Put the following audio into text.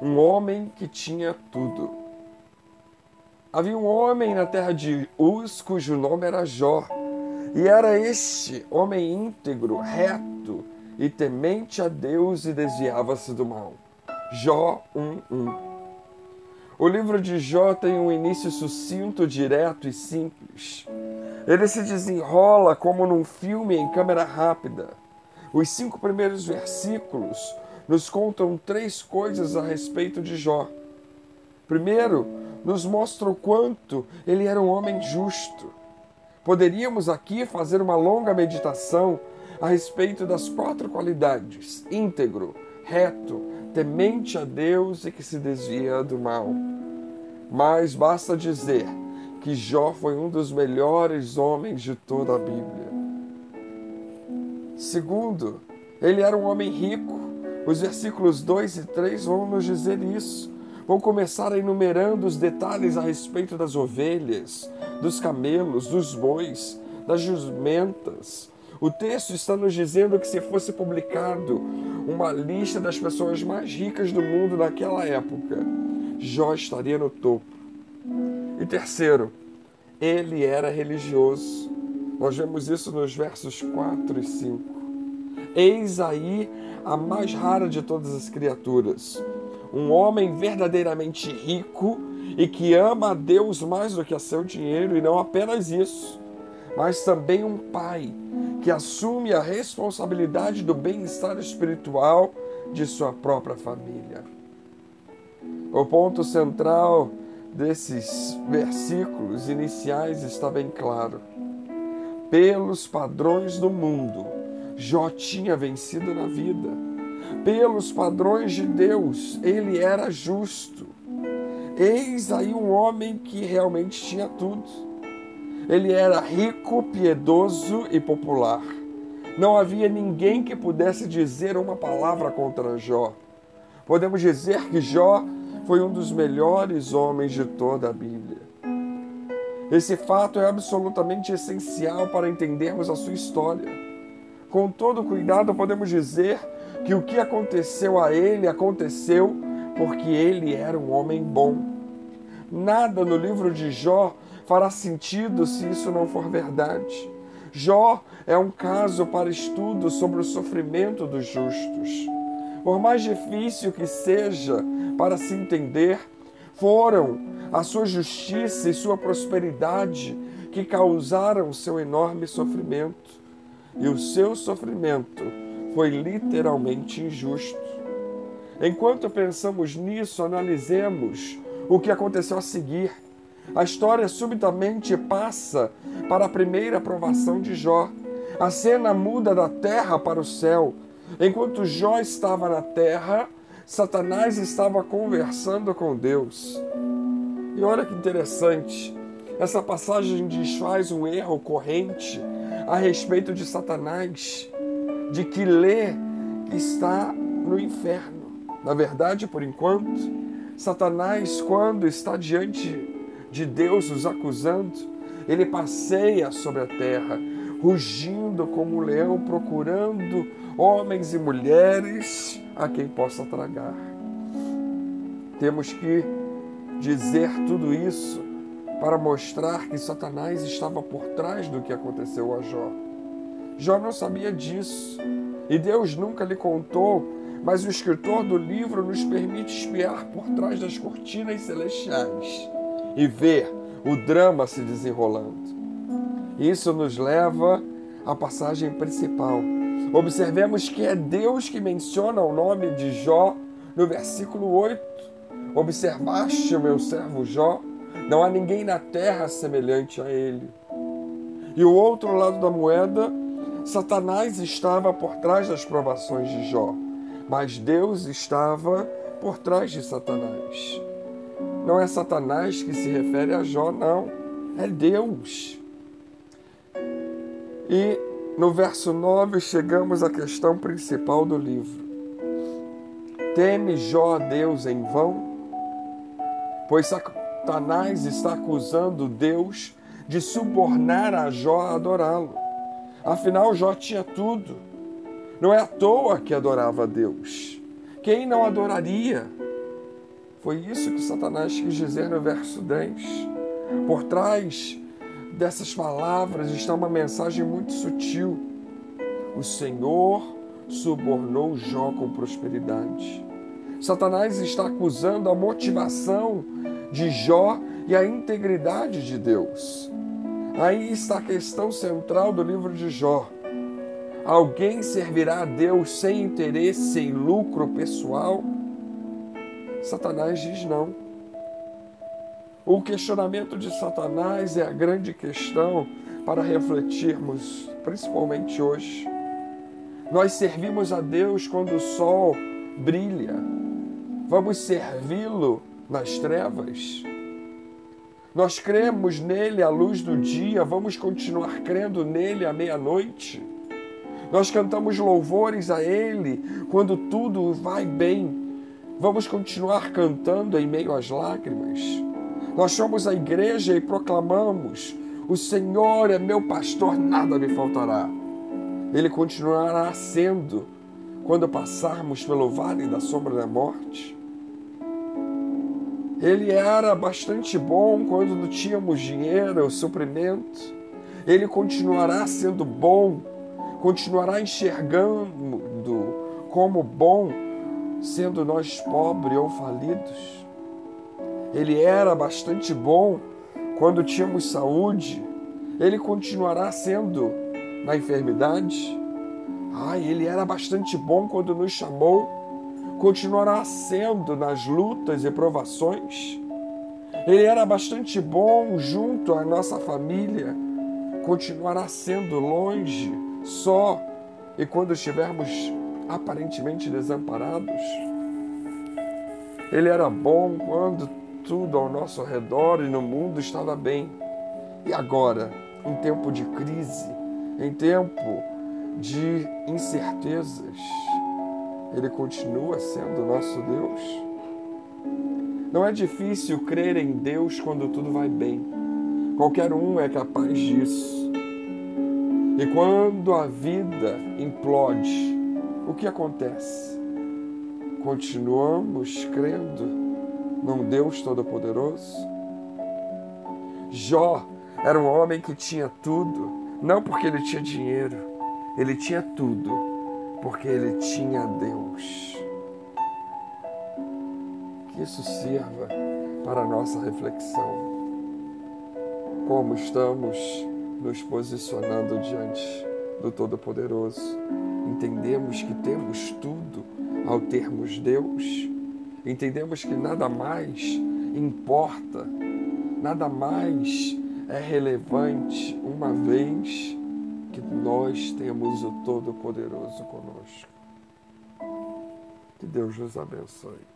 um homem que tinha tudo. Havia um homem na terra de Uz cujo nome era Jó, e era este homem íntegro, reto e temente a Deus e desviava-se do mal. Jó 1:1. O livro de Jó tem um início sucinto, direto e simples. Ele se desenrola como num filme em câmera rápida. Os cinco primeiros versículos nos contam três coisas a respeito de Jó. Primeiro, nos mostra o quanto ele era um homem justo. Poderíamos aqui fazer uma longa meditação a respeito das quatro qualidades: íntegro, reto, temente a Deus e que se desvia do mal. Mas basta dizer que Jó foi um dos melhores homens de toda a Bíblia. Segundo, ele era um homem rico. Os versículos 2 e 3 vão nos dizer isso. Vão começar enumerando os detalhes a respeito das ovelhas, dos camelos, dos bois, das jumentas. O texto está nos dizendo que se fosse publicado uma lista das pessoas mais ricas do mundo naquela época, Jó estaria no topo. E terceiro, ele era religioso. Nós vemos isso nos versos 4 e 5. Eis aí a mais rara de todas as criaturas, um homem verdadeiramente rico e que ama a Deus mais do que a seu dinheiro, e não apenas isso, mas também um pai que assume a responsabilidade do bem-estar espiritual de sua própria família. O ponto central desses versículos iniciais está bem claro. Pelos padrões do mundo, Jó tinha vencido na vida. Pelos padrões de Deus, ele era justo. Eis aí um homem que realmente tinha tudo. Ele era rico, piedoso e popular. Não havia ninguém que pudesse dizer uma palavra contra Jó. Podemos dizer que Jó foi um dos melhores homens de toda a Bíblia. Esse fato é absolutamente essencial para entendermos a sua história. Com todo cuidado, podemos dizer que o que aconteceu a ele aconteceu porque ele era um homem bom. Nada no livro de Jó fará sentido se isso não for verdade. Jó é um caso para estudo sobre o sofrimento dos justos. Por mais difícil que seja para se entender, foram a sua justiça e sua prosperidade que causaram seu enorme sofrimento. E o seu sofrimento foi literalmente injusto. Enquanto pensamos nisso, analisemos o que aconteceu a seguir. A história subitamente passa para a primeira aprovação de Jó. A cena muda da terra para o céu. Enquanto Jó estava na terra, Satanás estava conversando com Deus. E olha que interessante, essa passagem desfaz um erro corrente a respeito de Satanás, de que lê que está no inferno. Na verdade, por enquanto, Satanás, quando está diante de Deus os acusando, ele passeia sobre a terra, rugindo como um leão, procurando homens e mulheres a quem possa tragar. Temos que dizer tudo isso para mostrar que Satanás estava por trás do que aconteceu a Jó. Jó não sabia disso e Deus nunca lhe contou, mas o escritor do livro nos permite espiar por trás das cortinas celestiais e ver o drama se desenrolando. Isso nos leva à passagem principal. Observemos que é Deus que menciona o nome de Jó no versículo 8. Observaste o meu servo Jó? Não há ninguém na terra semelhante a ele. E o outro lado da moeda, Satanás estava por trás das provações de Jó, mas Deus estava por trás de Satanás. Não é Satanás que se refere a Jó, não, é Deus. E no verso 9 chegamos à questão principal do livro. Teme Jó a Deus em vão? Pois Satanás está acusando Deus de subornar a Jó a adorá-lo. Afinal, Jó tinha tudo. Não é à toa que adorava a Deus. Quem não adoraria? Foi isso que Satanás quis dizer no verso 10. Por trás dessas palavras está uma mensagem muito sutil. O Senhor subornou Jó com prosperidade. Satanás está acusando a motivação de Jó e a integridade de Deus. Aí está a questão central do livro de Jó. Alguém servirá a Deus sem interesse, sem lucro pessoal? Satanás diz não. O questionamento de Satanás é a grande questão para refletirmos, principalmente hoje. Nós servimos a Deus quando o sol brilha. Vamos servi-lo nas trevas. Nós cremos nele à luz do dia, vamos continuar crendo nele à meia-noite. Nós cantamos louvores a ele quando tudo vai bem. Vamos continuar cantando em meio às lágrimas. Nós somos a igreja e proclamamos: O Senhor é meu pastor, nada me faltará. Ele continuará sendo quando passarmos pelo vale da sombra da morte. Ele era bastante bom quando não tínhamos dinheiro, suprimento. Ele continuará sendo bom, continuará enxergando como bom, sendo nós pobres ou falidos. Ele era bastante bom quando tínhamos saúde. Ele continuará sendo na enfermidade. Ai, ele era bastante bom quando nos chamou, continuará sendo nas lutas e provações. Ele era bastante bom junto à nossa família, continuará sendo longe, só, e quando estivermos aparentemente desamparados. Ele era bom quando tudo ao nosso redor e no mundo estava bem. E agora, em tempo de crise, em tempo de incertezas, Ele continua sendo nosso Deus. Não é difícil crer em Deus quando tudo vai bem. Qualquer um é capaz disso. E quando a vida implode, o que acontece? Continuamos crendo num Deus Todo-Poderoso? Jó era um homem que tinha tudo, não porque ele tinha dinheiro, ele tinha tudo, porque ele tinha Deus. Que isso sirva para a nossa reflexão. Como estamos nos posicionando diante do Todo-Poderoso? Entendemos que temos tudo ao termos Deus? Entendemos que nada mais importa, nada mais é relevante uma vez que nós temos o Todo-Poderoso conosco. Que Deus nos abençoe.